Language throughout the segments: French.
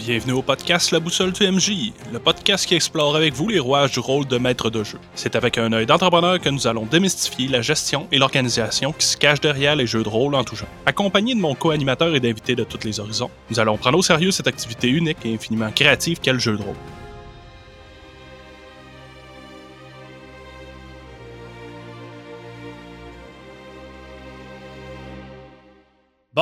Bienvenue au podcast La Boussole du MJ, le podcast qui explore avec vous les rouages du rôle de maître de jeu. C'est avec un œil d'entrepreneur que nous allons démystifier la gestion et l'organisation qui se cachent derrière les jeux de rôle en tout genre. Accompagné de mon co-animateur et d'invités de tous les horizons, nous allons prendre au sérieux cette activité unique et infiniment créative qu'est le jeu de rôle.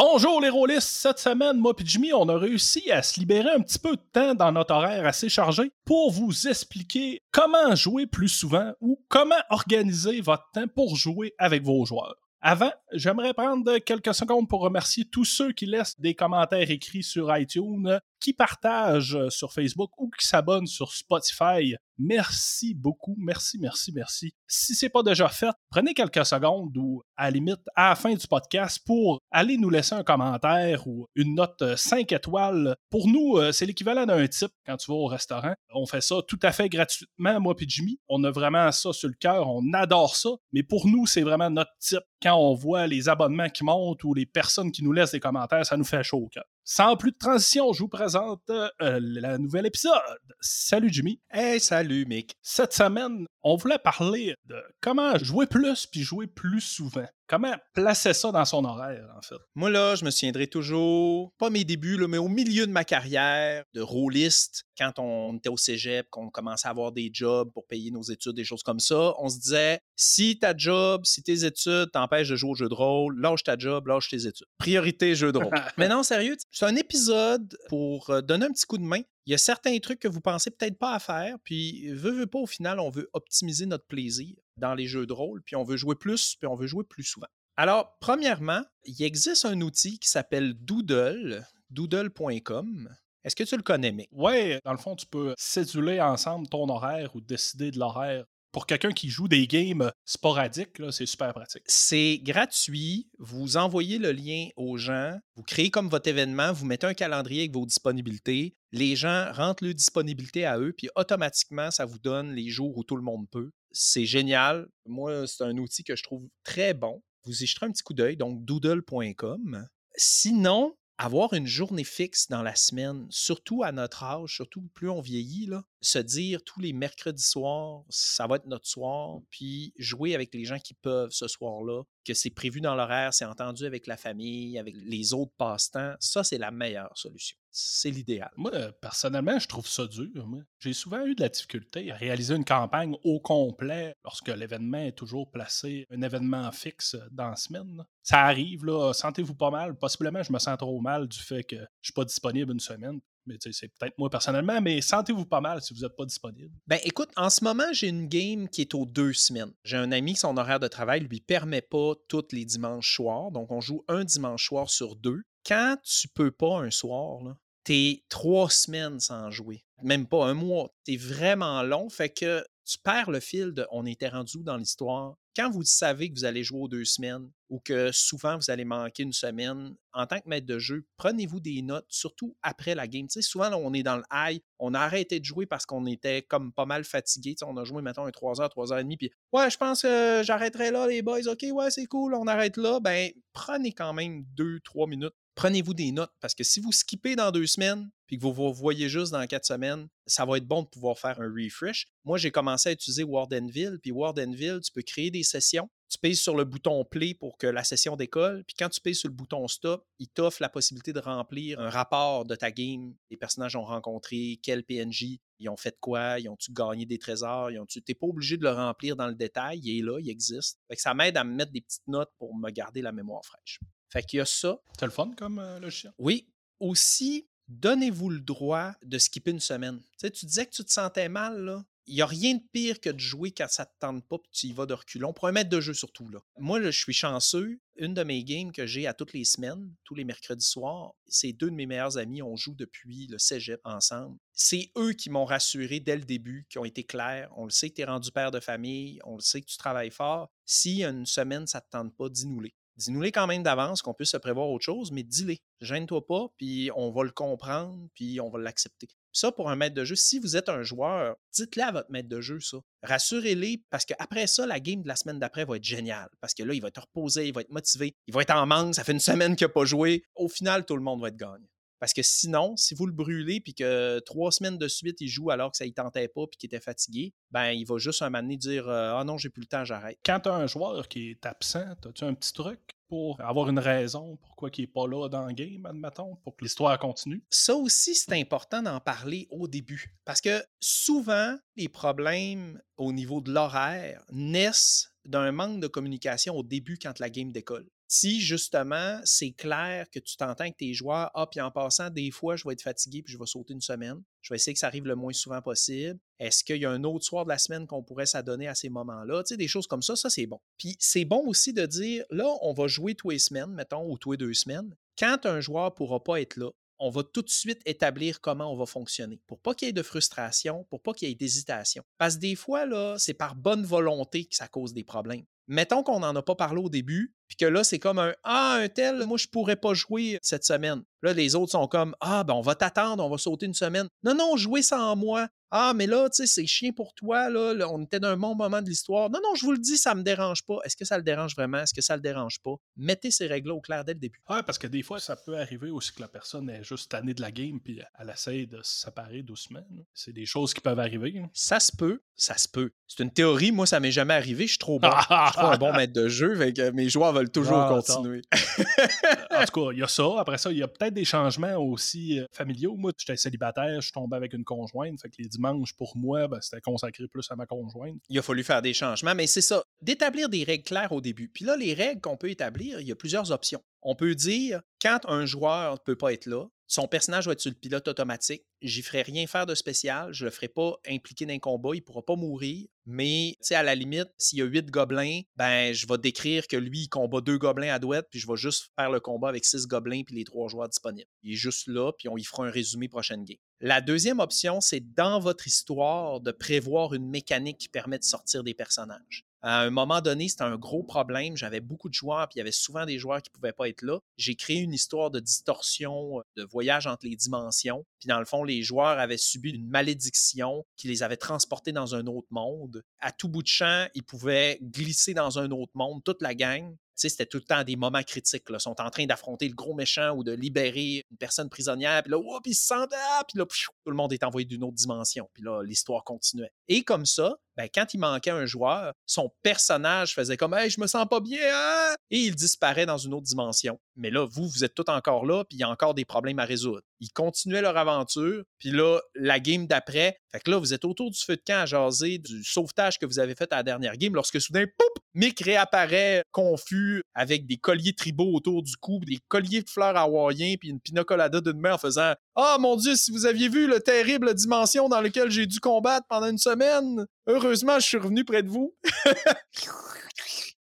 Bonjour les rôlistes! Cette semaine, moi et Jimmy, on a réussi à se libérer un petit peu de temps dans notre horaire assez chargé pour vous expliquer comment jouer plus souvent ou comment organiser votre temps pour jouer avec vos joueurs. Avant, j'aimerais prendre quelques secondes pour remercier tous ceux qui laissent des commentaires écrits sur iTunes, qui partagent sur Facebook ou qui s'abonnent sur Spotify. Merci beaucoup, merci, merci, merci. Si c'est pas déjà fait, prenez quelques secondes ou à la limite à la fin du podcast pour aller nous laisser un commentaire ou une note 5 étoiles. Pour nous, euh, c'est l'équivalent d'un type quand tu vas au restaurant. On fait ça tout à fait gratuitement, moi et Jimmy. On a vraiment ça sur le cœur, on adore ça. Mais pour nous, c'est vraiment notre type. Quand on voit les abonnements qui montent ou les personnes qui nous laissent des commentaires, ça nous fait chaud au cœur. Sans plus de transition, je vous présente euh, le nouvel épisode. Salut Jimmy. Hey, salut Mick. Cette semaine, on voulait parler de comment jouer plus puis jouer plus souvent. Comment placer ça dans son horaire, en fait? Moi, là, je me souviendrai toujours, pas mes débuts, là, mais au milieu de ma carrière de rôliste, quand on était au cégep, qu'on commençait à avoir des jobs pour payer nos études, des choses comme ça, on se disait si ta job, si tes études t'empêchent de jouer au jeu de rôle, lâche ta job, lâche tes études. Priorité jeu de rôle. mais non, sérieux, c'est un épisode pour euh, donner un petit coup de main il y a certains trucs que vous pensez peut-être pas à faire, puis veut, veut pas, au final, on veut optimiser notre plaisir dans les jeux de rôle, puis on veut jouer plus, puis on veut jouer plus souvent. Alors, premièrement, il existe un outil qui s'appelle Doodle, doodle.com. Est-ce que tu le connais, Mick? Oui, dans le fond, tu peux céduler ensemble ton horaire ou décider de l'horaire pour quelqu'un qui joue des games sporadiques, c'est super pratique. C'est gratuit. Vous envoyez le lien aux gens, vous créez comme votre événement, vous mettez un calendrier avec vos disponibilités. Les gens rentrent leur disponibilité à eux, puis automatiquement, ça vous donne les jours où tout le monde peut. C'est génial. Moi, c'est un outil que je trouve très bon. Vous y jeterez un petit coup d'œil, donc doodle.com. Sinon, avoir une journée fixe dans la semaine, surtout à notre âge, surtout plus on vieillit, là, se dire tous les mercredis soirs, ça va être notre soir, puis jouer avec les gens qui peuvent ce soir-là, que c'est prévu dans l'horaire, c'est entendu avec la famille, avec les autres passe-temps, ça, c'est la meilleure solution. C'est l'idéal. Moi, euh, personnellement, je trouve ça dur. J'ai souvent eu de la difficulté à réaliser une campagne au complet lorsque l'événement est toujours placé, un événement fixe dans la semaine. Ça arrive, là, sentez-vous pas mal. Possiblement, je me sens trop mal du fait que je suis pas disponible une semaine mais c'est peut-être moi personnellement, mais sentez-vous pas mal si vous n'êtes pas disponible. Ben écoute, en ce moment, j'ai une game qui est aux deux semaines. J'ai un ami, son horaire de travail lui permet pas tous les dimanches soirs, donc on joue un dimanche soir sur deux. Quand tu peux pas un soir, t'es trois semaines sans jouer. Même pas un mois. T'es vraiment long, fait que tu perds le fil de on était rendu dans l'histoire? Quand vous savez que vous allez jouer aux deux semaines ou que souvent vous allez manquer une semaine, en tant que maître de jeu, prenez-vous des notes, surtout après la game. Souvent, on est dans le high, on a arrêté de jouer parce qu'on était comme pas mal fatigué. On a joué, mettons, un 3h, 3h30, puis ouais, je pense que j'arrêterai là, les boys. OK, ouais, c'est cool, on arrête là. Ben, prenez quand même deux, trois minutes prenez-vous des notes parce que si vous skippez dans deux semaines puis que vous vous voyez juste dans quatre semaines, ça va être bon de pouvoir faire un refresh. Moi, j'ai commencé à utiliser Wardenville, puis Wardenville, tu peux créer des sessions. Tu payes sur le bouton play pour que la session décolle, puis quand tu payes sur le bouton stop, il t'offre la possibilité de remplir un rapport de ta game. Les personnages ont rencontré, quel PNJ, ils ont fait quoi, ils ont-tu gagné des trésors, ils ont-tu. T'es pas obligé de le remplir dans le détail, il est là, il existe. ça m'aide à me mettre des petites notes pour me garder la mémoire fraîche. Fait qu'il y a ça. C'est le fun comme euh, le chien. Oui. Aussi, donnez-vous le droit de skipper une semaine. Tu tu disais que tu te sentais mal. Il n'y a rien de pire que de jouer quand ça ne te tente pas puis tu y vas de reculons. Pour un maître de jeu surtout. Là. Moi, je suis chanceux. Une de mes games que j'ai à toutes les semaines, tous les mercredis soirs, c'est deux de mes meilleurs amis. On joue depuis le cégep ensemble. C'est eux qui m'ont rassuré dès le début, qui ont été clairs. On le sait que tu es rendu père de famille, on le sait que tu travailles fort. Si une semaine, ça ne te tente pas, dis-nous-les. Dis-nous-les quand même d'avance, qu'on puisse se prévoir autre chose, mais dis-les. Gêne-toi pas, puis on va le comprendre, puis on va l'accepter. Ça, pour un maître de jeu, si vous êtes un joueur, dites-le à votre maître de jeu, ça. Rassurez-les, parce qu'après ça, la game de la semaine d'après va être géniale. Parce que là, il va être reposé, il va être motivé, il va être en manque, ça fait une semaine qu'il n'a pas joué. Au final, tout le monde va être gagnant. Parce que sinon, si vous le brûlez puis que trois semaines de suite, il joue alors que ça ne tentait pas puis qu'il était fatigué, ben il va juste un moment donné dire euh, Ah non, j'ai plus le temps, j'arrête. Quand tu as un joueur qui est absent, as-tu un petit truc pour avoir une raison pourquoi il n'est pas là dans le game, admettons, pour que l'histoire continue? Ça aussi, c'est important d'en parler au début. Parce que souvent, les problèmes au niveau de l'horaire naissent d'un manque de communication au début quand la game décolle. Si justement c'est clair que tu t'entends avec tes joueurs, ah, puis en passant, des fois, je vais être fatigué puis je vais sauter une semaine, je vais essayer que ça arrive le moins souvent possible. Est-ce qu'il y a un autre soir de la semaine qu'on pourrait s'adonner à ces moments-là? Tu sais, des choses comme ça, ça c'est bon. Puis c'est bon aussi de dire, là, on va jouer tous les semaines, mettons, ou tous les deux semaines. Quand un joueur ne pourra pas être là, on va tout de suite établir comment on va fonctionner pour pas qu'il y ait de frustration, pour pas qu'il y ait d'hésitation. Parce que des fois, là, c'est par bonne volonté que ça cause des problèmes. Mettons qu'on n'en a pas parlé au début, puis que là, c'est comme un Ah, un tel, moi, je pourrais pas jouer cette semaine. Là, les autres sont comme Ah, ben, on va t'attendre, on va sauter une semaine. Non, non, jouez sans moi. Ah, mais là, tu sais, c'est chien pour toi, là, on était dans un bon moment de l'histoire. Non, non, je vous le dis, ça me dérange pas. Est-ce que ça le dérange vraiment? Est-ce que ça le dérange pas? Mettez ces règles au clair dès le début. Ouais, parce que des fois, ça peut arriver aussi que la personne est juste tannée de la game puis elle essaie de se séparer doucement. C'est des choses qui peuvent arriver. Ça se peut, ça se peut. C'est une théorie, moi, ça m'est jamais arrivé. Je suis trop bon. je un bon maître de jeu, fait que mes joueurs veulent toujours ah, continuer. en tout cas, il y a ça. Après ça, il y a peut-être des changements aussi euh, familiaux. Moi, j'étais célibataire, je suis tombé avec une conjointe, fait que les dimanches, pour moi, ben, c'était consacré plus à ma conjointe. Il a fallu faire des changements, mais c'est ça, d'établir des règles claires au début. Puis là, les règles qu'on peut établir, il y a plusieurs options. On peut dire, quand un joueur ne peut pas être là, son personnage va être sur le pilote automatique. J'y ferai rien faire de spécial. Je le ferai pas impliquer dans un combat. Il pourra pas mourir. Mais, tu sais, à la limite, s'il y a huit gobelins, ben, je vais décrire que lui, il combat deux gobelins à douette, puis je vais juste faire le combat avec six gobelins puis les trois joueurs disponibles. Il est juste là, puis on y fera un résumé prochaine game. La deuxième option, c'est dans votre histoire de prévoir une mécanique qui permet de sortir des personnages. À un moment donné, c'était un gros problème. J'avais beaucoup de joueurs, puis il y avait souvent des joueurs qui ne pouvaient pas être là. J'ai créé une histoire de distorsion, de voyage entre les dimensions. Puis dans le fond, les joueurs avaient subi une malédiction qui les avait transportés dans un autre monde. À tout bout de champ, ils pouvaient glisser dans un autre monde, toute la gang c'était tout le temps des moments critiques. Ils sont en train d'affronter le gros méchant ou de libérer une personne prisonnière. Puis là, ils se sentent, ah! puis là, tout le monde est envoyé d'une autre dimension. Puis là, l'histoire continuait. Et comme ça, ben, quand il manquait un joueur, son personnage faisait comme Hey, je me sens pas bien, hein? et il disparaît dans une autre dimension. Mais là, vous, vous êtes tout encore là, puis il y a encore des problèmes à résoudre. Ils continuaient leur aventure, puis là, la game d'après, fait que là, vous êtes autour du feu de camp à jaser du sauvetage que vous avez fait à la dernière game, lorsque soudain, poup, Mick réapparaît confus avec des colliers tribaux autour du cou, des colliers de fleurs hawaïens, puis une pina colada d'une main en faisant Ah oh, mon Dieu, si vous aviez vu le terrible dimension dans laquelle j'ai dû combattre pendant une semaine, heureusement, je suis revenu près de vous.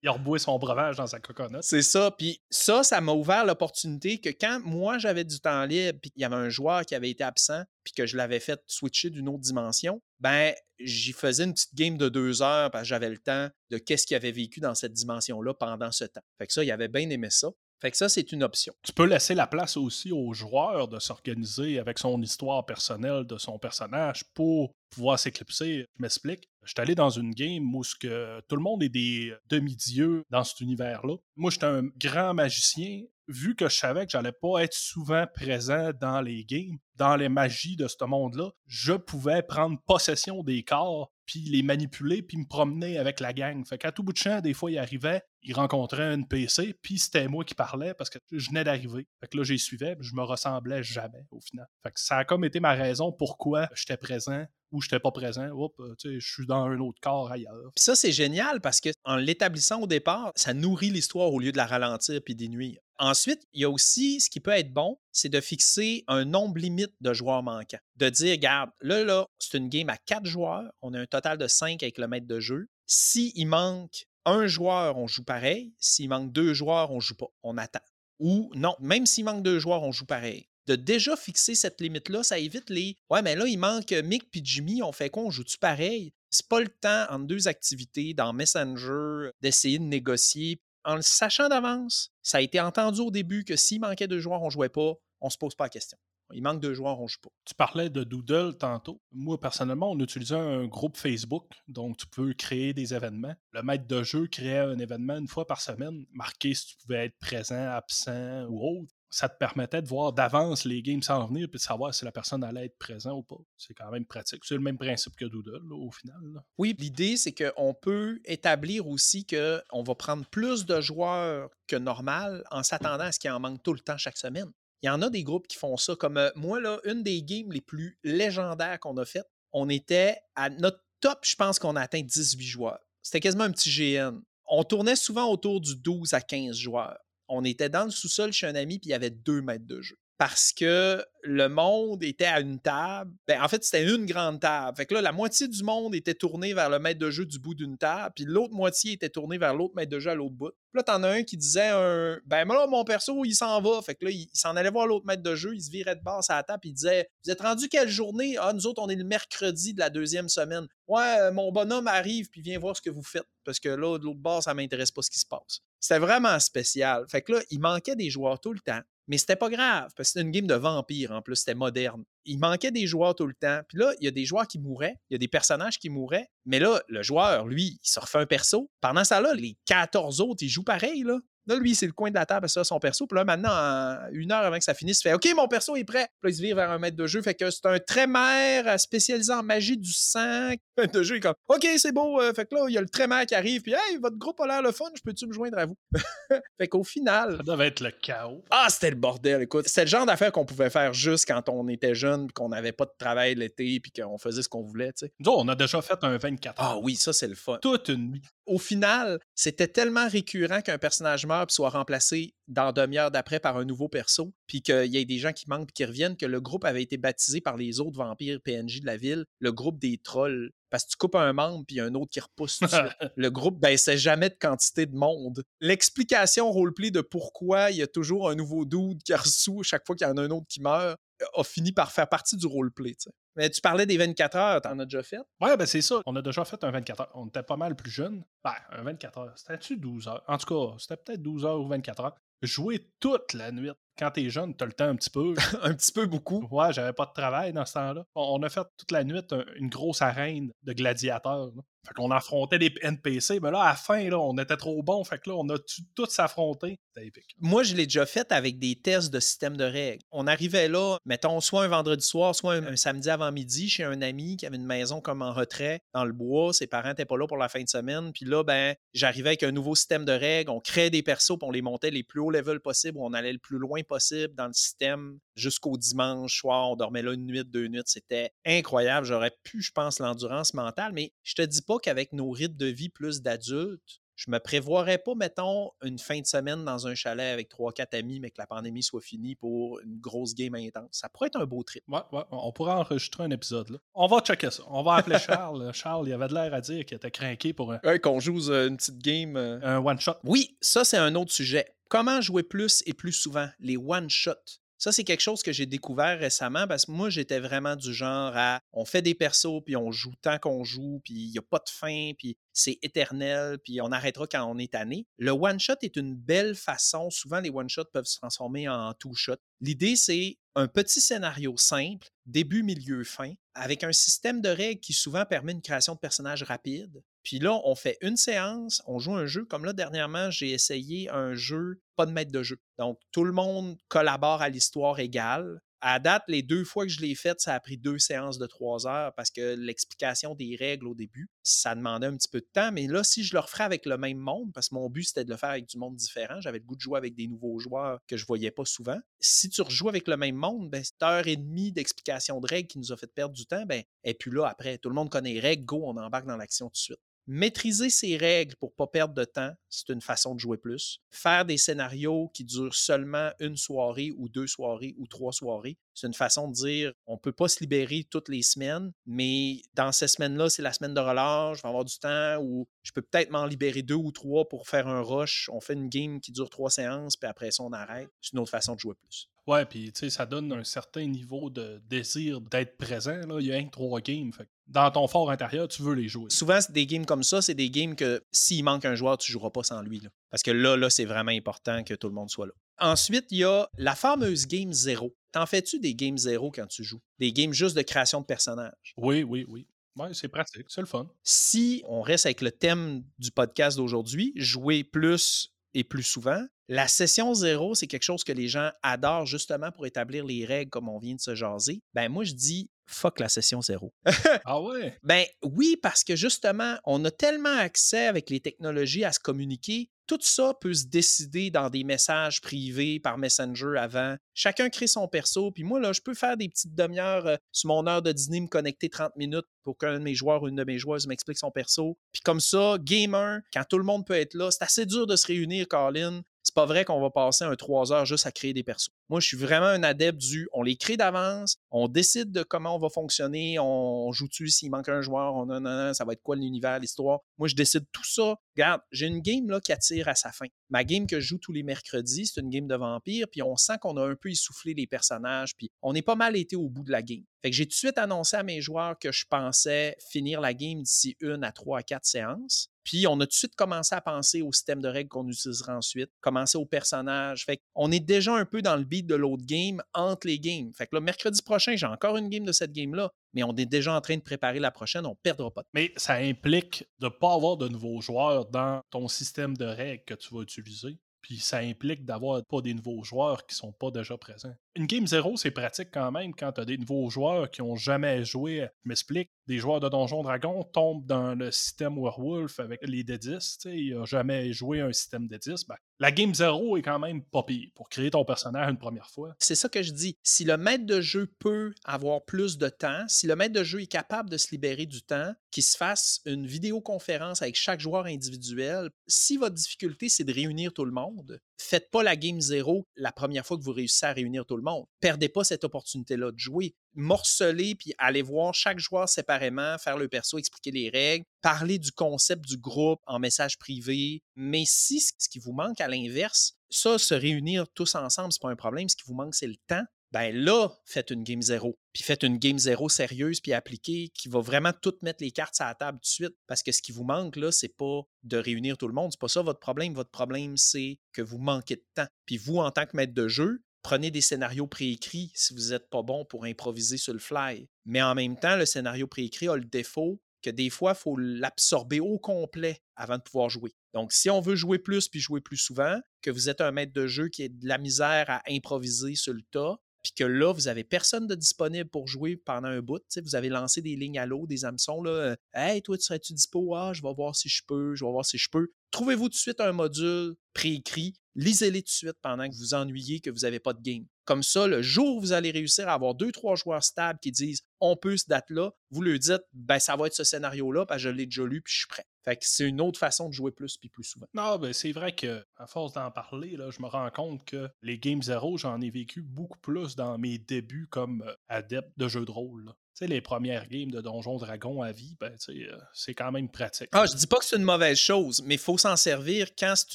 il a reboué son breuvage dans sa coconut. C'est ça. Puis ça, ça m'a ouvert l'opportunité que quand moi j'avais du temps libre, puis qu'il y avait un joueur qui avait été absent, puis que je l'avais fait switcher d'une autre dimension, ben j'y faisais une petite game de deux heures parce que j'avais le temps de qu'est-ce qu'il avait vécu dans cette dimension-là pendant ce temps. Fait que ça, il avait bien aimé ça. Fait que ça, c'est une option. Tu peux laisser la place aussi au joueur de s'organiser avec son histoire personnelle de son personnage pour pouvoir s'éclipser. Je m'explique. Je suis allé dans une game où tout le monde est des demi-dieux dans cet univers-là. Moi, j'étais un grand magicien. Vu que je savais que j'allais pas être souvent présent dans les games, dans les magies de ce monde-là, je pouvais prendre possession des corps puis les manipuler, puis me promener avec la gang. Fait qu'à tout bout de champ, des fois, il arrivait, il rencontrait un PC, puis c'était moi qui parlais parce que je venais d'arriver. Fait que là, j'y suivais, je me ressemblais jamais au final. Fait que ça a comme été ma raison pourquoi j'étais présent ou j'étais pas présent. Euh, je suis dans un autre corps ailleurs. Puis ça, c'est génial parce que en l'établissant au départ, ça nourrit l'histoire au lieu de la ralentir puis nuire. Ensuite, il y a aussi ce qui peut être bon, c'est de fixer un nombre limite de joueurs manquants. De dire, regarde, là, là, c'est une game à quatre joueurs, on a un total de cinq avec le maître de jeu. S'il manque un joueur, on joue pareil. S'il manque deux joueurs, on joue pas. On attend. Ou non, même s'il manque deux joueurs, on joue pareil. De déjà fixer cette limite-là, ça évite les Ouais, mais là, il manque Mick puis Jimmy, on fait quoi? On joue-tu pareil? C'est pas le temps entre deux activités, dans Messenger, d'essayer de négocier en le sachant d'avance, ça a été entendu au début que s'il manquait deux joueurs, on jouait pas, on se pose pas la question. Il manque deux joueurs, on joue pas. Tu parlais de Doodle tantôt. Moi, personnellement, on utilisait un groupe Facebook, donc tu peux créer des événements. Le maître de jeu créait un événement une fois par semaine, marqué si tu pouvais être présent, absent ou autre. Ça te permettait de voir d'avance les games sans venir puis de savoir si la personne allait être présente ou pas. C'est quand même pratique. C'est le même principe que Doodle, au final. Oui, l'idée, c'est qu'on peut établir aussi qu'on va prendre plus de joueurs que normal en s'attendant à ce qu'il en manque tout le temps chaque semaine. Il y en a des groupes qui font ça. Comme euh, moi, là, une des games les plus légendaires qu'on a faites, on était à notre top, je pense qu'on a atteint 18 joueurs. C'était quasiment un petit GN. On tournait souvent autour du 12 à 15 joueurs. On était dans le sous-sol chez un ami, puis il y avait deux mètres de jeu parce que le monde était à une table. Ben, en fait, c'était une grande table. Fait que là, la moitié du monde était tournée vers le maître de jeu du bout d'une table, puis l'autre moitié était tournée vers l'autre maître de jeu à l'autre bout. Puis là, t'en as un qui disait un, Ben, là, mon perso, il s'en va. Fait que là, il, s'en allait voir l'autre maître de jeu, il se virait de base à la table, puis il disait Vous êtes rendu quelle journée? Ah, nous autres, on est le mercredi de la deuxième semaine. Ouais, euh, mon bonhomme arrive, puis vient voir ce que vous faites. Parce que là, de l'autre bord, ça m'intéresse pas ce qui se passe. C'était vraiment spécial. Fait que là, il manquait des joueurs tout le temps. Mais c'était pas grave, parce que c'était une game de vampire en plus, c'était moderne. Il manquait des joueurs tout le temps. Puis là, il y a des joueurs qui mouraient, il y a des personnages qui mouraient. Mais là, le joueur, lui, il se refait un perso. Pendant ça, là, les 14 autres, ils jouent pareil, là. Là, lui, c'est le coin de la table, ça, son perso. Puis là, maintenant, une heure avant que ça finisse, il fait OK, mon perso est prêt. Puis là, il se vire vers un maître de jeu. Fait que c'est un trémère euh, spécialisé en magie du sang. Le maître de jeu est comme OK, c'est beau. Euh, fait que là, il y a le trémère qui arrive. Puis Hey, votre groupe a l'air le fun. Je peux-tu me joindre à vous? fait qu'au final. Ça devait être le chaos. Ah, c'était le bordel. Écoute, c'était le genre d'affaire qu'on pouvait faire juste quand on était jeune, puis qu'on n'avait pas de travail l'été, puis qu'on faisait ce qu'on voulait. Tu sais. Nous, on a déjà fait un 24 Ah oui, ça, c'est le fun. Toute une nuit. Au final, c'était tellement récurrent qu'un personnage meurt puis soit remplacé dans demi-heure d'après par un nouveau perso, puis qu'il y ait des gens qui manquent et qui reviennent, que le groupe avait été baptisé par les autres vampires PNJ de la ville, le groupe des trolls. Parce que tu coupes un membre puis un autre qui repousse. Le groupe baissait jamais de quantité de monde. L'explication roleplay de pourquoi il y a toujours un nouveau dude qui reçoit chaque fois qu'il y en a un autre qui meurt a fini par faire partie du roleplay. Mais tu parlais des 24 heures, t'en as déjà fait? Ouais, ben c'est ça. On a déjà fait un 24 heures. On était pas mal plus jeunes. Ben, un 24 heures. C'était-tu 12 heures? En tout cas, c'était peut-être 12 heures ou 24 heures. Jouer toute la nuit. Quand t'es jeune, t'as le temps un petit peu. un petit peu beaucoup. Ouais, j'avais pas de travail dans ce temps-là. On a fait toute la nuit une grosse arène de gladiateurs. Fait qu'on affrontait des NPC, mais là, à la fin, là, on était trop bons. Fait que là, on a tous s'affronter. C'était épique. Moi, je l'ai déjà fait avec des tests de système de règles. On arrivait là, mettons, soit un vendredi soir, soit un, samedi avant midi chez un ami qui avait une maison comme en retrait dans le bois. Ses parents n'étaient pas là pour la fin de semaine. Puis là, ben, j'arrivais avec un nouveau système de règles. On créait des persos, puis on les montait les plus hauts levels possibles. On allait le plus loin possible dans le système jusqu'au dimanche soir. On dormait là une nuit, deux nuits. C'était incroyable. J'aurais pu, je pense, l'endurance mentale. Mais je te dis pas qu'avec nos rythmes de vie plus d'adultes, je me prévoirais pas, mettons, une fin de semaine dans un chalet avec trois, quatre amis, mais que la pandémie soit finie pour une grosse game intense. Ça pourrait être un beau trip. Ouais, ouais, on pourrait enregistrer un épisode là. On va checker ça. On va appeler Charles. Charles, il avait de l'air à dire qu'il était craqué pour un. Ouais, qu'on joue euh, une petite game. Euh. Un one-shot. Oui, ça, c'est un autre sujet. Comment jouer plus et plus souvent? Les one-shots. Ça, c'est quelque chose que j'ai découvert récemment parce que moi, j'étais vraiment du genre à on fait des persos, puis on joue tant qu'on joue, puis il n'y a pas de fin, puis c'est éternel, puis on arrêtera quand on est tanné. Le one-shot est une belle façon. Souvent, les one-shots peuvent se transformer en two-shot. L'idée, c'est un petit scénario simple, début, milieu, fin, avec un système de règles qui souvent permet une création de personnages rapide. Puis là, on fait une séance, on joue un jeu. Comme là, dernièrement, j'ai essayé un jeu, pas de maître de jeu. Donc, tout le monde collabore à l'histoire égale. À date, les deux fois que je l'ai fait, ça a pris deux séances de trois heures parce que l'explication des règles au début, ça demandait un petit peu de temps. Mais là, si je le referais avec le même monde, parce que mon but c'était de le faire avec du monde différent, j'avais le goût de jouer avec des nouveaux joueurs que je voyais pas souvent. Si tu rejoues avec le même monde, ben, cette heure et demie d'explication de règles qui nous a fait perdre du temps, ben, et puis là, après, tout le monde connaît les règles, go, on embarque dans l'action tout de suite. Maîtriser ses règles pour pas perdre de temps, c'est une façon de jouer plus. Faire des scénarios qui durent seulement une soirée ou deux soirées ou trois soirées, c'est une façon de dire on peut pas se libérer toutes les semaines, mais dans ces semaines-là, c'est la semaine de relâche, je vais avoir du temps ou je peux peut-être m'en libérer deux ou trois pour faire un rush. On fait une game qui dure trois séances, puis après ça, on arrête. C'est une autre façon de jouer plus. Ouais, puis tu sais, ça donne un certain niveau de désir d'être présent. Là. Il y a un trois games. Fait dans ton fort intérieur, tu veux les jouer. Souvent, c'est des games comme ça, c'est des games que s'il manque un joueur, tu ne joueras pas sans lui. Parce que là, là, c'est vraiment important que tout le monde soit là. Ensuite, il y a la fameuse game zéro. T'en fais-tu des games zéro quand tu joues? Des games juste de création de personnages? Oui, oui, oui. Oui, c'est pratique, c'est le fun. Si on reste avec le thème du podcast d'aujourd'hui, jouer plus et plus souvent, La session zéro, c'est quelque chose que les gens adorent justement pour établir les règles comme on vient de se jaser. Ben moi, je dis fuck la session zéro. ah ouais? Ben oui, parce que justement, on a tellement accès avec les technologies à se communiquer. Tout ça peut se décider dans des messages privés par Messenger avant. Chacun crée son perso. Puis moi, là, je peux faire des petites demi-heures euh, sur mon heure de dîner, me connecter 30 minutes pour qu'un de mes joueurs ou une de mes joueuses m'explique son perso. Puis comme ça, gamer, quand tout le monde peut être là, c'est assez dur de se réunir, Colin c'est pas vrai qu'on va passer un trois heures juste à créer des persos. Moi, je suis vraiment un adepte du on les crée d'avance, on décide de comment on va fonctionner, on, joue-tu s'il manque un joueur, on, non, ça va être quoi l'univers, l'histoire. Moi, je décide tout ça. Regarde, j'ai une game là, qui attire à sa fin. Ma game que je joue tous les mercredis, c'est une game de vampire, puis on sent qu'on a un peu essoufflé les personnages, puis on n'est pas mal été au bout de la game. Fait que j'ai tout de suite annoncé à mes joueurs que je pensais finir la game d'ici une à trois à quatre séances. Puis on a tout de suite commencé à penser au système de règles qu'on utilisera ensuite, commencer au personnage. Fait qu'on est déjà un peu dans le beat de l'autre game entre les games. Fait que là, mercredi prochain, j'ai encore une game de cette game-là, mais on est déjà en train de préparer la prochaine, on ne perdra pas Mais ça implique de ne pas avoir de nouveaux joueurs dans ton système de règles que tu vas utiliser. Puis ça implique d'avoir pas des nouveaux joueurs qui sont pas déjà présents. Une game zéro, c'est pratique quand même quand tu as des nouveaux joueurs qui ont jamais joué. M'explique, des joueurs de Donjon Dragon tombent dans le système Werewolf avec les D10. Ils n'ont jamais joué un système D10. Ben, la game zéro est quand même pas pire pour créer ton personnage une première fois. C'est ça que je dis. Si le maître de jeu peut avoir plus de temps, si le maître de jeu est capable de se libérer du temps, qu'il se fasse une vidéoconférence avec chaque joueur individuel, si votre difficulté c'est de réunir tout le monde, faites pas la game zéro la première fois que vous réussissez à réunir tout le monde. Perdez pas cette opportunité-là de jouer. Morcelez puis allez voir chaque joueur séparément, faire le perso, expliquer les règles, parler du concept du groupe en message privé. Mais si ce qui vous manque à l'inverse, ça, se réunir tous ensemble, c'est pas un problème. Ce qui vous manque, c'est le temps ben là, faites une game zéro. Puis faites une game zéro sérieuse puis appliquée qui va vraiment tout mettre les cartes sur la table tout de suite. Parce que ce qui vous manque, là, c'est pas de réunir tout le monde. C'est pas ça votre problème. Votre problème, c'est que vous manquez de temps. Puis vous, en tant que maître de jeu, prenez des scénarios préécrits si vous n'êtes pas bon pour improviser sur le fly. Mais en même temps, le scénario préécrit a le défaut que des fois, il faut l'absorber au complet avant de pouvoir jouer. Donc, si on veut jouer plus puis jouer plus souvent, que vous êtes un maître de jeu qui a de la misère à improviser sur le tas, puis que là, vous n'avez personne de disponible pour jouer pendant un bout. Vous avez lancé des lignes à l'eau, des hameçons. Là, euh, hey, toi, tu serais-tu dispo? Ah, je vais voir si je peux, je vais voir si je peux. Trouvez-vous tout de suite un module préécrit, lisez-les tout de suite pendant que vous ennuyez, que vous n'avez pas de game. Comme ça, le jour où vous allez réussir à avoir deux, trois joueurs stables qui disent on peut ce date-là, vous leur dites ben ça va être ce scénario-là, parce que je l'ai déjà lu puis je suis prêt. Fait que c'est une autre façon de jouer plus puis plus souvent. Non, ben c'est vrai que à force d'en parler, là, je me rends compte que les Game Zero, j'en ai vécu beaucoup plus dans mes débuts comme euh, adepte de jeux de rôle sais, les premières games de Donjon Dragon à vie, ben, euh, c'est quand même pratique. Ah, je dis pas que c'est une mauvaise chose, mais il faut s'en servir quand c'est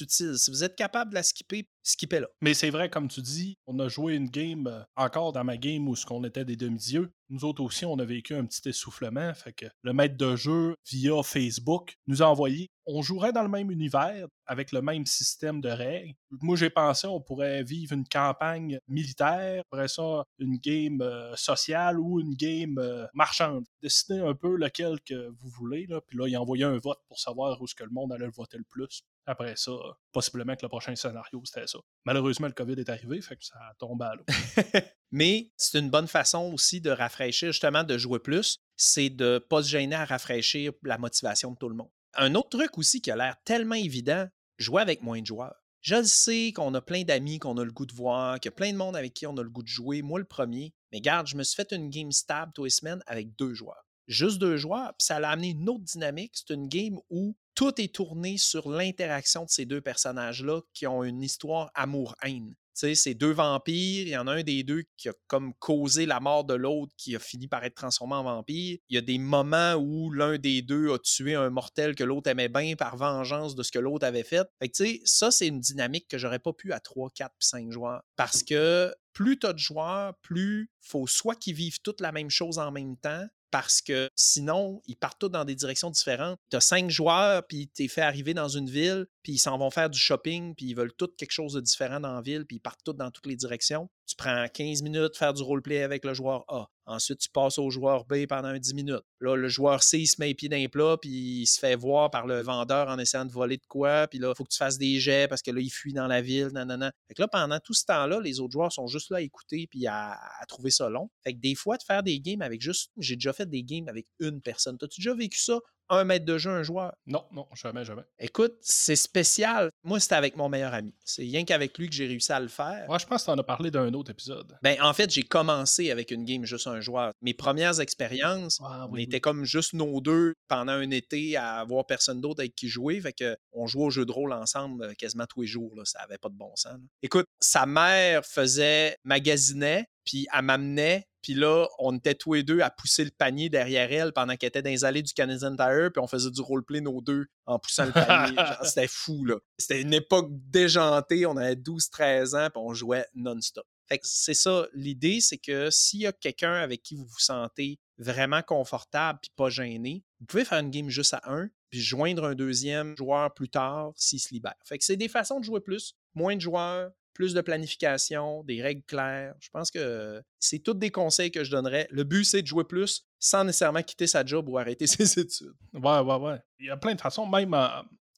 utile. Si vous êtes capable de la skipper, skippez-la. Mais c'est vrai, comme tu dis, on a joué une game, euh, encore dans ma game où ce qu'on était des demi-dieux. Nous autres aussi, on a vécu un petit essoufflement. Fait que le maître de jeu, via Facebook, nous a envoyé on jouerait dans le même univers, avec le même système de règles. Moi, j'ai pensé on pourrait vivre une campagne militaire, après ça, une game euh, sociale ou une game euh, marchande. Décidez un peu lequel que vous voulez, là. puis là, il a envoyé un vote pour savoir où ce que le monde allait voter le plus. Après ça, possiblement que le prochain scénario, c'était ça. Malheureusement, le COVID est arrivé, fait que ça a tombé à l'eau. Mais c'est une bonne façon aussi de rafraîchir, justement, de jouer plus, c'est de ne pas se gêner à rafraîchir la motivation de tout le monde. Un autre truc aussi qui a l'air tellement évident, jouer avec moins de joueurs. Je sais qu'on a plein d'amis qu'on a le goût de voir, qu'il y a plein de monde avec qui on a le goût de jouer, moi le premier. Mais garde, je me suis fait une game stab tous les semaines avec deux joueurs. Juste deux joueurs, puis ça a amené une autre dynamique. C'est une game où tout est tourné sur l'interaction de ces deux personnages-là qui ont une histoire amour-haine sais, c'est deux vampires. Il y en a un des deux qui a comme causé la mort de l'autre, qui a fini par être transformé en vampire. Il y a des moments où l'un des deux a tué un mortel que l'autre aimait bien par vengeance de ce que l'autre avait fait. Fait que, tu sais, ça, c'est une dynamique que j'aurais pas pu à 3, 4 puis 5 joueurs. Parce que plus tu as de joueurs, plus faut soit qu'ils vivent toutes la même chose en même temps, parce que sinon, ils partent tous dans des directions différentes. Tu cinq joueurs, puis tu es fait arriver dans une ville, puis ils s'en vont faire du shopping, puis ils veulent tous quelque chose de différent dans la ville, puis ils partent tous dans toutes les directions. Tu prends 15 minutes faire du roleplay avec le joueur A. Ensuite, tu passes au joueur B pendant 10 minutes. Là, le joueur C, il se met les pieds dans les plats, puis il se fait voir par le vendeur en essayant de voler de quoi. Puis là, il faut que tu fasses des jets parce que là, il fuit dans la ville. Nanana. Fait que là, pendant tout ce temps-là, les autres joueurs sont juste là à écouter puis à, à trouver ça long. Fait que des fois, de faire des games avec juste. J'ai déjà fait des games avec une personne. T'as-tu déjà vécu ça? Un mètre de jeu, un joueur. Non, non, jamais, jamais. Écoute, c'est spécial. Moi, c'était avec mon meilleur ami. C'est rien qu'avec lui que j'ai réussi à le faire. Ouais, je pense que tu en as parlé d'un autre épisode. Ben, en fait, j'ai commencé avec une game juste un joueur. Mes premières expériences, Ah, on oui, était comme juste nos deux pendant un été à avoir personne d'autre avec qui jouer. Fait que on jouait au jeu de rôle ensemble euh, quasiment tous les jours. Là. Ça avait pas de bon sens. là. Écoute, sa mère faisait, magasinait, puis elle m'amenait. Puis là, on était tous les deux à pousser le panier derrière elle pendant qu'elle était dans les allées du Canadian Tire, puis on faisait du roleplay nos deux en poussant le panier. C'était fou, là. C'était une époque déjantée, on avait 12-13 ans, puis on jouait non-stop. Fait que c'est ça, l'idée, c'est que s'il y a quelqu'un avec qui vous vous sentez vraiment confortable puis pas gêné, vous pouvez faire une game juste à un, puis joindre un deuxième joueur plus tard s'il se libère. Fait que c'est des façons de jouer plus, moins de joueurs, plus de planification, des règles claires. Je pense que c'est tous des conseils que je donnerais. Le but, c'est de jouer plus sans nécessairement quitter sa job ou arrêter ses études. Ouais, ouais, ouais. Il y a plein de façons, même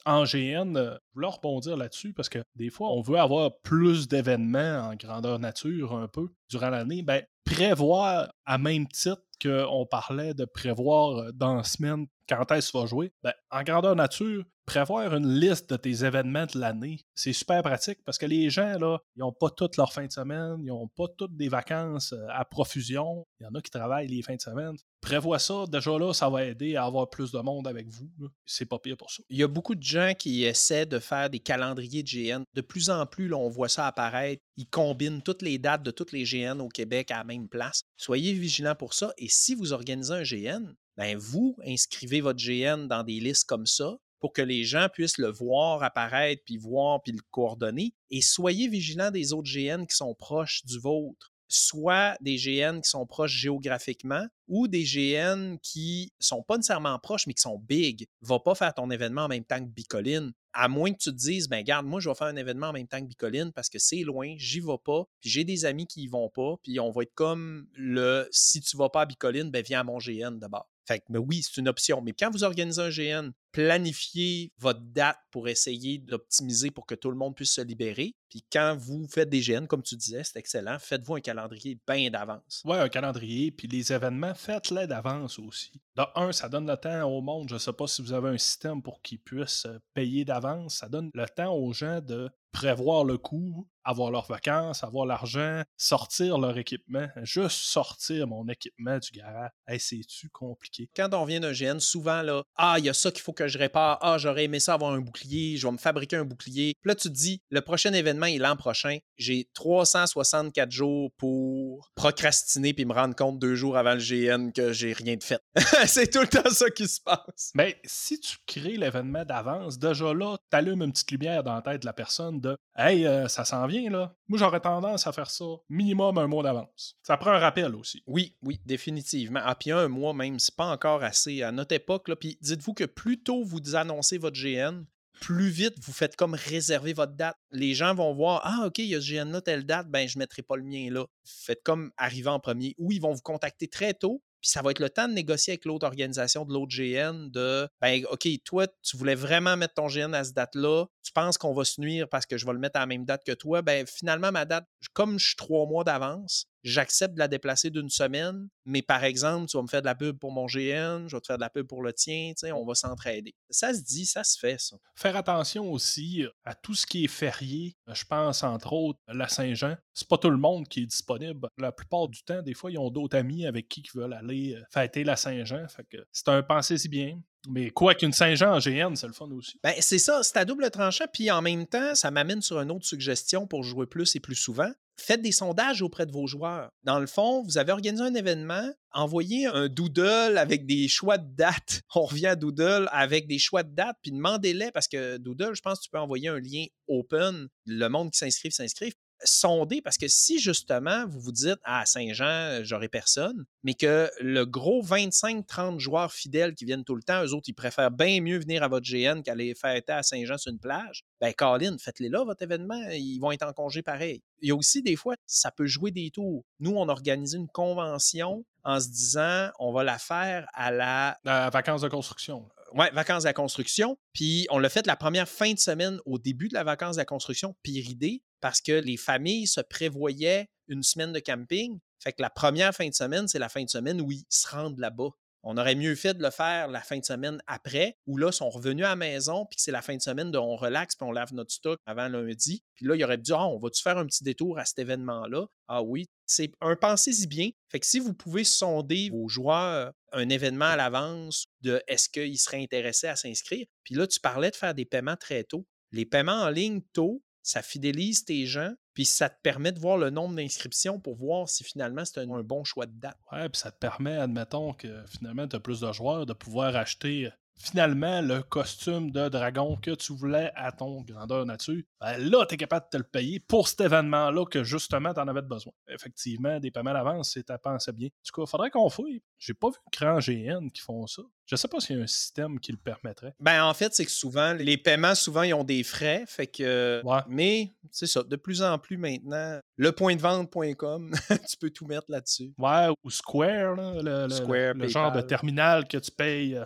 en, GN, euh, je voulais rebondir là-dessus parce que des fois, on veut avoir plus d'événements en grandeur nature un peu durant l'année. Ben, prévoir à même titre qu'on parlait de prévoir euh, dans la semaine quand est-ce que tu vas jouer, ben, en grandeur nature, prévoir une liste de tes événements de l'année, c'est super pratique parce que les gens, là, ils n'ont pas toutes leurs fins de semaine, ils n'ont pas toutes des vacances euh, à profusion. Il y en a qui travaillent les fins de semaine. Prévois ça, déjà là, ça va aider à avoir plus de monde avec vous. C'est pas pire pour ça. Il y a beaucoup de gens qui essaient de faire des calendriers de GN. De plus en plus, on voit ça apparaître. Ils combinent toutes les dates de toutes les GN au Québec à la même place. Soyez vigilants pour ça. Et si vous organisez un GN, ben vous inscrivez votre GN dans des listes comme ça pour que les gens puissent le voir apparaître, puis voir, puis le coordonner. Et soyez vigilants des autres GN qui sont proches du vôtre soit des GN qui sont proches géographiquement ou des GN qui sont pas nécessairement proches, mais qui sont big. Va pas faire ton événement en même temps que Bicoline. À moins que tu te dises, ben garde, moi, je vais faire un événement en même temps que Bicoline parce que c'est loin, j'y vais pas, puis j'ai des amis qui y vont pas, puis on va être comme le si tu vas pas à Bicoline, ben viens à mon GN d'abord. Mais oui, c'est une option. Mais quand vous organisez un GN, planifiez votre date pour essayer d'optimiser pour que tout le monde puisse se libérer. Puis quand vous faites des GN, comme tu disais, c'est excellent, faites-vous un calendrier bien d'avance. Ouais, un calendrier, puis les événements, faites-les d'avance aussi. De un, ça donne le temps au monde. Je ne sais pas si vous avez un système pour qu'ils puissent euh, payer d'avance. Ça donne le temps aux gens de prévoir le coût, avoir leurs vacances, avoir l'argent, sortir leur équipement. Juste sortir mon équipement du garage. Hey, c'est-tu compliqué? Quand on revient d'un GN, souvent, là, ah, il y a ça qu'il faut que je répare. Ah, j'aurais aimé ça avoir un bouclier. Je vais me fabriquer un bouclier. Puis là, tu te dis, le prochain événement est l'an prochain. J'ai 364 jours pour procrastiner puis me rendre compte deux jours avant le GN que j'ai rien de fait. c'est tout le temps ça qui se passe. Mais si tu crées l'événement d'avance, déjà là, tu allumes une petite lumière dans la tête de la personne de Hey, euh, ça s'en vient là. Moi, j'aurais tendance à faire ça minimum un mois d'avance. Ça prend un rappel aussi. Oui, oui, définitivement. Ah, puis un mois même, c'est pas encore assez à notre époque. Là. Puis dites-vous que plus tôt vous annoncez votre GN, plus vite vous faites comme réserver votre date. Les gens vont voir Ah, OK, il y a ce GN là, telle date, ben je ne mettrai pas le mien là. Faites comme arriver en premier. Ou ils vont vous contacter très tôt. Puis ça va être le temps de négocier avec l'autre organisation de l'autre GN de ben OK, toi, tu voulais vraiment mettre ton GN à cette date-là. Tu penses qu'on va se nuire parce que je vais le mettre à la même date que toi. Ben finalement, ma date, comme je suis trois mois d'avance, j'accepte de la déplacer d'une semaine, mais par exemple, tu vas me faire de la pub pour mon GN, je vais te faire de la pub pour le tien, tu sais, on va s'entraider. Ça se dit, ça se fait, ça. Faire attention aussi à tout ce qui est férié. Je pense entre autres la Saint-Jean. C'est pas tout le monde qui est disponible. La plupart du temps, des fois, ils ont d'autres amis avec qui ils veulent aller euh, fêter la Saint-Jean. Fait que c'est un pensez-y bien. Mais quoi qu'une Saint-Jean en GN, c'est le fun aussi. Ben, c'est ça, c'est à double tranchant, puis en même temps, ça m'amène sur une autre suggestion pour jouer plus et plus souvent. Faites des sondages auprès de vos joueurs. Dans le fond, vous avez organisé un événement, envoyez un doodle avec des choix de dates. On revient à doodle avec des choix de dates, puis demandez-les parce que doodle, je pense que tu peux envoyer un lien open. Le monde qui s'inscrive, s'inscrive. Sonder parce que si justement vous vous dites ah, à Saint-Jean, j'aurai personne, mais que le gros 25-30 joueurs fidèles qui viennent tout le temps, eux autres, ils préfèrent bien mieux venir à votre GN qu'aller faire à Saint-Jean sur une plage, ben Colin, faites-les là, votre événement, ils vont être en congé pareil. Il y a aussi des fois, ça peut jouer des tours. Nous, on organise une convention en se disant on va la faire à la. Vacances de construction. Ouais, vacances de la construction. Puis on l'a fait la première fin de semaine au début de la vacances de la construction, pire idée, parce que les familles se prévoyaient une semaine de camping. Fait que la première fin de semaine, c'est la fin de semaine où ils se rendent là-bas. On aurait mieux fait de le faire la fin de semaine après, où là, ils sont revenus à la maison, puis c'est la fin de semaine de on relaxe, puis on lave notre stock avant lundi. Puis là, il aurait dit, ah, on va-tu faire un petit détour à cet événement-là? Ah oui, c'est un pensez-y bien. Fait que si vous pouvez sonder vos joueurs un événement à l'avance de est-ce qu'ils seraient intéressés à s'inscrire, puis là, tu parlais de faire des paiements très tôt. Les paiements en ligne tôt, ça fidélise tes gens, puis ça te permet de voir le nombre d'inscriptions pour voir si finalement c'est un, bon choix de date. Ouais, puis ça te permet, admettons que finalement tu as plus de joueurs, de pouvoir acheter finalement le costume de dragon que tu voulais à ton grandeur nature, ben là, tu es capable de te le payer pour cet événement-là que justement tu en avais besoin. Effectivement, des paiements d'avance, c'est à penser bien. Du coup, il faudrait qu'on fouille. J'ai pas vu de grand GN qui font ça. Je sais pas s'il y a un système qui le permettrait. Ben, en fait, c'est que souvent, les paiements, souvent, ils ont des frais. Fait que. Mais, c'est ça, de plus en plus maintenant, le point de vente.com, tu peux tout mettre là-dessus. Ouais, ou Square, le, le genre de terminal que tu payes euh,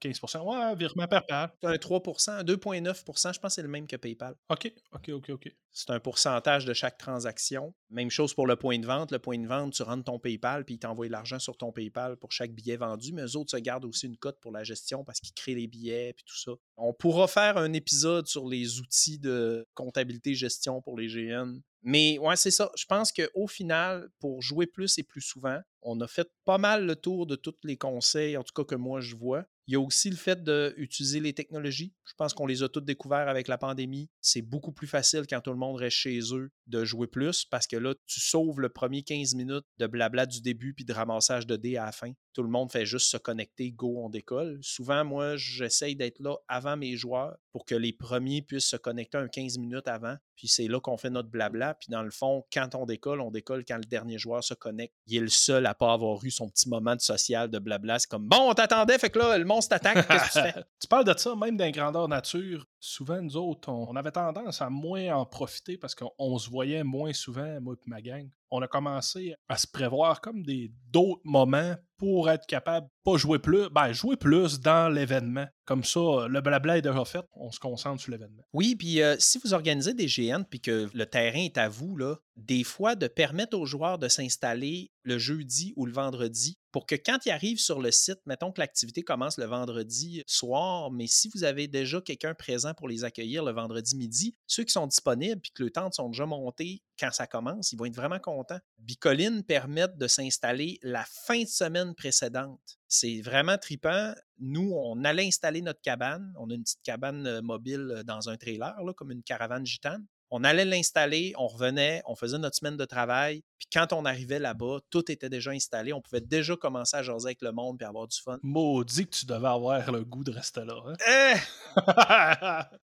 15% Ouais, virement PayPal. Un 3 un 2,9% je pense que c'est le même que PayPal. OK, OK, OK, OK. C'est un pourcentage de chaque transaction. Même chose pour le point de vente. Le point de vente, tu rentres ton PayPal puis ils t'envoient l'argent sur ton PayPal pour chaque billet vendu. Mais eux autres se gardent aussi une cote pour la gestion parce qu'ils créent les billets puis tout ça. On pourra faire un épisode sur les outils de comptabilité-gestion pour les GN. Mais ouais, c'est ça. Je pense qu'au final, pour jouer plus et plus souvent, on a fait pas mal le tour de tous les conseils, en tout cas que moi je vois. Il y a aussi le fait d'utiliser les technologies. Je pense qu'on les a toutes découvertes avec la pandémie. C'est beaucoup plus facile quand tout le monde reste chez eux de jouer plus parce que là, tu sauves le premier 15 minutes de blabla du début puis de ramassage de dés à la fin. Tout le monde fait juste se connecter, go, on décolle. Souvent, moi, j'essaye d'être là avant mes joueurs pour que les premiers puissent se connecter un 15 minutes avant. Puis c'est là qu'on fait notre blabla. Puis dans le fond, quand on décolle, on décolle quand le dernier joueur se connecte. Il est le seul à pas avoir eu son petit moment de social de blabla. C'est comme bon, on t'attendait, fait que là, le monstre t'attaque, qu'est-ce que tu fais? tu parles de ça, même d'un grandeur nature. Souvent, nous autres, on, avait tendance à moins en profiter parce qu'on se voyait moins souvent, moi et ma gang on a commencé à se prévoir comme des d'autres moments pour être capable pas jouer plus, ben jouer plus dans l'événement. Comme ça, le blabla est déjà fait, on se concentre sur l'événement. Oui, puis euh, si vous organisez des GN puis que le terrain est à vous, là, des fois de permettre aux joueurs de s'installer le jeudi ou le vendredi pour que quand ils arrivent sur le site, mettons que l'activité commence le vendredi soir, mais si vous avez déjà quelqu'un présent pour les accueillir le vendredi midi, ceux qui sont disponibles puis que le temps sont déjà montés quand ça commence, ils vont être vraiment contents. Bicoline permet de s'installer la fin de semaine précédente. C'est vraiment tripant. Nous, on allait installer notre cabane. On a une petite cabane euh, mobile euh, dans un trailer, comme une caravane gitane. On allait l'installer, on revenait, on faisait notre semaine de travail. Puis quand on arrivait là-bas, tout était déjà installé. On pouvait déjà commencer à jaser avec le monde et avoir du fun. Maudit que tu devais avoir le goût de rester là. Hein?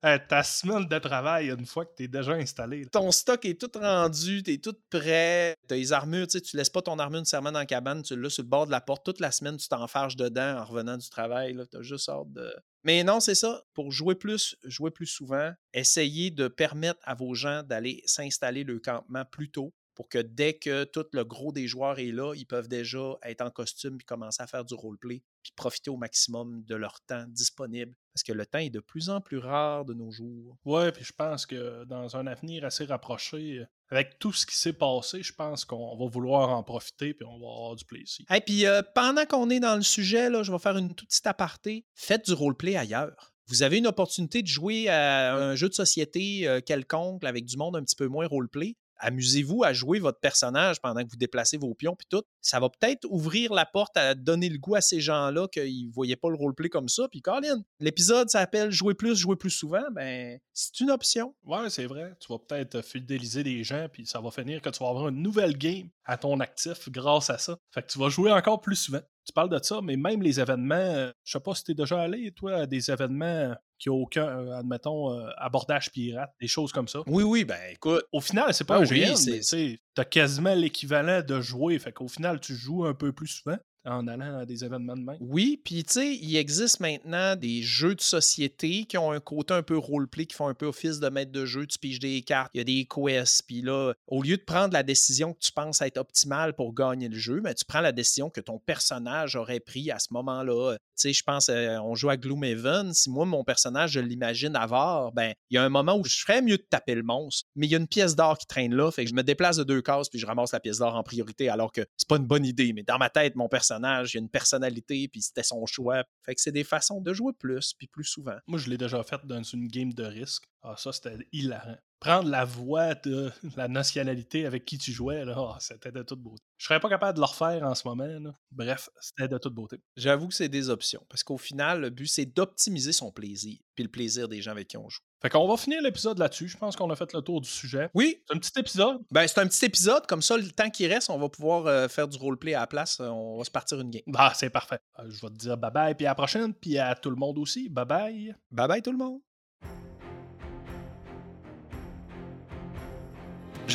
Eh! ta semaine de travail, une fois que tu es déjà installé. Ton stock est tout rendu, tu es tout prêt. Tu as les armures, tu ne laisses pas ton armure nécessairement dans la cabane, tu l'as sur le bord de la porte. Toute la semaine, tu t'enfarges dedans en revenant du travail. Tu as juste hâte de, mais non, c'est ça. Pour jouer plus, jouer plus souvent, essayez de permettre à vos gens d'aller s'installer le campement plus tôt pour que dès que tout le gros des joueurs est là, ils peuvent déjà être en costume et commencer à faire du roleplay puis profiter au maximum de leur temps disponible parce que le temps est de plus en plus rare de nos jours. Ouais, puis je pense que dans un avenir assez rapproché, avec tout ce qui s'est passé, je pense qu'on va vouloir en profiter puis on va avoir du plaisir. Et puis euh, pendant qu'on est dans le sujet, là, je vais faire une toute petite aparté. Faites du roleplay ailleurs. Vous avez une opportunité de jouer à un jeu de société euh, quelconque avec du monde un petit peu moins roleplay amusez-vous à jouer votre personnage pendant que vous déplacez vos pions puis tout. Ça va peut-être ouvrir la porte à donner le goût à ces gens-là qu'ils ne voyaient pas le roleplay comme ça. Puis Colin, l'épisode s'appelle Jouer plus, jouer plus souvent. Ben, c'est une option. Ouais, c'est vrai. Tu vas peut-être fidéliser des gens puis ça va finir que tu vas avoir une nouvelle game à ton actif grâce à ça. Fait que tu vas jouer encore plus souvent. Tu parles de ça, mais même les événements, euh, je sais pas si tu es déjà allé, toi, à des événements qui n'ont aucun, euh, admettons, euh, abordage pirate, des choses comme ça. Oui, oui, ben écoute. Au final, c'est pas Ah un oui, c'est- mais tu t'as quasiment l'équivalent de jouer. Fait qu'au final, tu joues un peu plus souvent en allant à des événements de même. Oui, puis tu sais, il existe maintenant des jeux de société qui ont un côté un peu roleplay, qui font un peu office de maître de jeu. Tu piges des cartes, il y a des quests, puis là, au lieu de prendre la décision que tu penses être optimale pour gagner le jeu, ben, tu prends la décision que ton personnage aurait pris à ce moment-là. Tu sais, je pense, euh, on joue à Gloomhaven. Si moi, mon personnage, je l'imagine avare, ben, il y a un moment où je ferais mieux de taper le monstre, mais il y a une pièce d'or qui traîne là, fait que je me déplace de deux cases puis je ramasse la pièce d'or en priorité, alors que c'est pas une bonne idée. Mais dans ma tête, mon personnage, il y a une personnalité, puis c'était son choix. Fait que c'est des façons de jouer plus, puis plus souvent. Moi, je l'ai déjà fait dans une game de risque. Ah, ça, c'était hilarant. Prendre la voix de la nationalité avec qui tu jouais, là, ah, c'était de toute beauté. Je serais pas capable de le refaire en ce moment. là. Bref, c'était de toute beauté. J'avoue que c'est des options, parce qu'au final, le but, c'est d'optimiser son plaisir, puis le plaisir des gens avec qui on joue. Fait qu'on va finir l'épisode là-dessus. Je pense qu'on a fait le tour du sujet. Oui, C'est un petit épisode. ben c'est un petit épisode, comme ça, le temps qui reste, on va pouvoir euh, faire du roleplay à la place, euh, on va se partir une game. Ah, c'est parfait. Euh, Je vais te dire bye bye, puis à la prochaine, puis à tout le monde aussi. Bye bye. Bye bye tout le monde!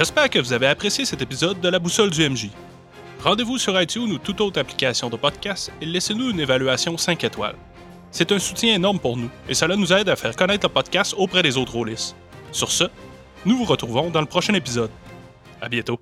J'espère que vous avez apprécié cet épisode de La Boussole du MJ. Rendez-vous sur iTunes ou toute autre application de podcast et laissez-nous une évaluation 5 étoiles. C'est un soutien énorme pour nous et cela nous aide à faire connaître le podcast auprès des autres rôlistes. Sur ce, nous vous retrouvons dans le prochain épisode. À bientôt.